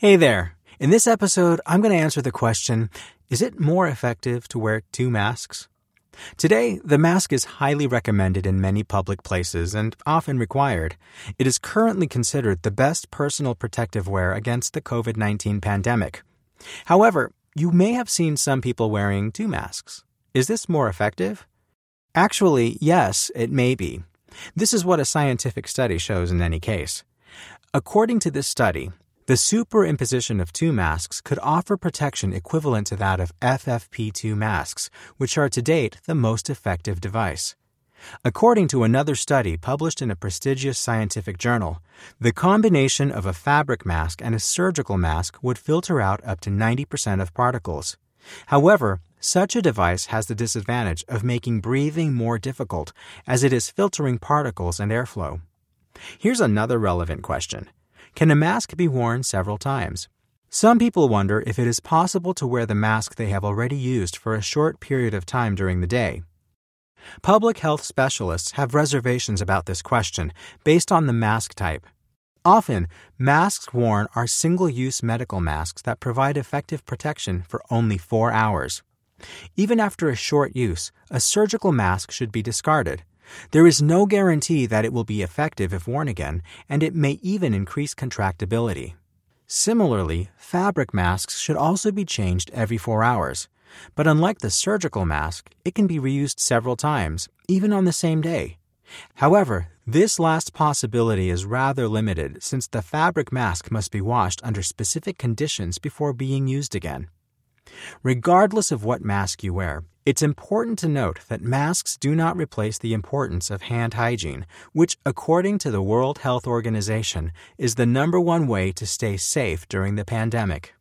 Hey there. In this episode, I'm going to answer the question Is it more effective to wear two masks? Today, the mask is highly recommended in many public places and often required. It is currently considered the best personal protective wear against the COVID 19 pandemic. However, you may have seen some people wearing two masks. Is this more effective? Actually, yes, it may be. This is what a scientific study shows in any case. According to this study, the superimposition of two masks could offer protection equivalent to that of FFP2 masks, which are to date the most effective device. According to another study published in a prestigious scientific journal, the combination of a fabric mask and a surgical mask would filter out up to 90% of particles. However, such a device has the disadvantage of making breathing more difficult as it is filtering particles and airflow. Here's another relevant question can a mask be worn several times? Some people wonder if it is possible to wear the mask they have already used for a short period of time during the day. Public health specialists have reservations about this question based on the mask type. Often, masks worn are single use medical masks that provide effective protection for only four hours. Even after a short use, a surgical mask should be discarded. There is no guarantee that it will be effective if worn again, and it may even increase contractibility. Similarly, fabric masks should also be changed every four hours. But unlike the surgical mask, it can be reused several times, even on the same day. However, this last possibility is rather limited since the fabric mask must be washed under specific conditions before being used again. Regardless of what mask you wear, it's important to note that masks do not replace the importance of hand hygiene, which, according to the World Health Organization, is the number one way to stay safe during the pandemic.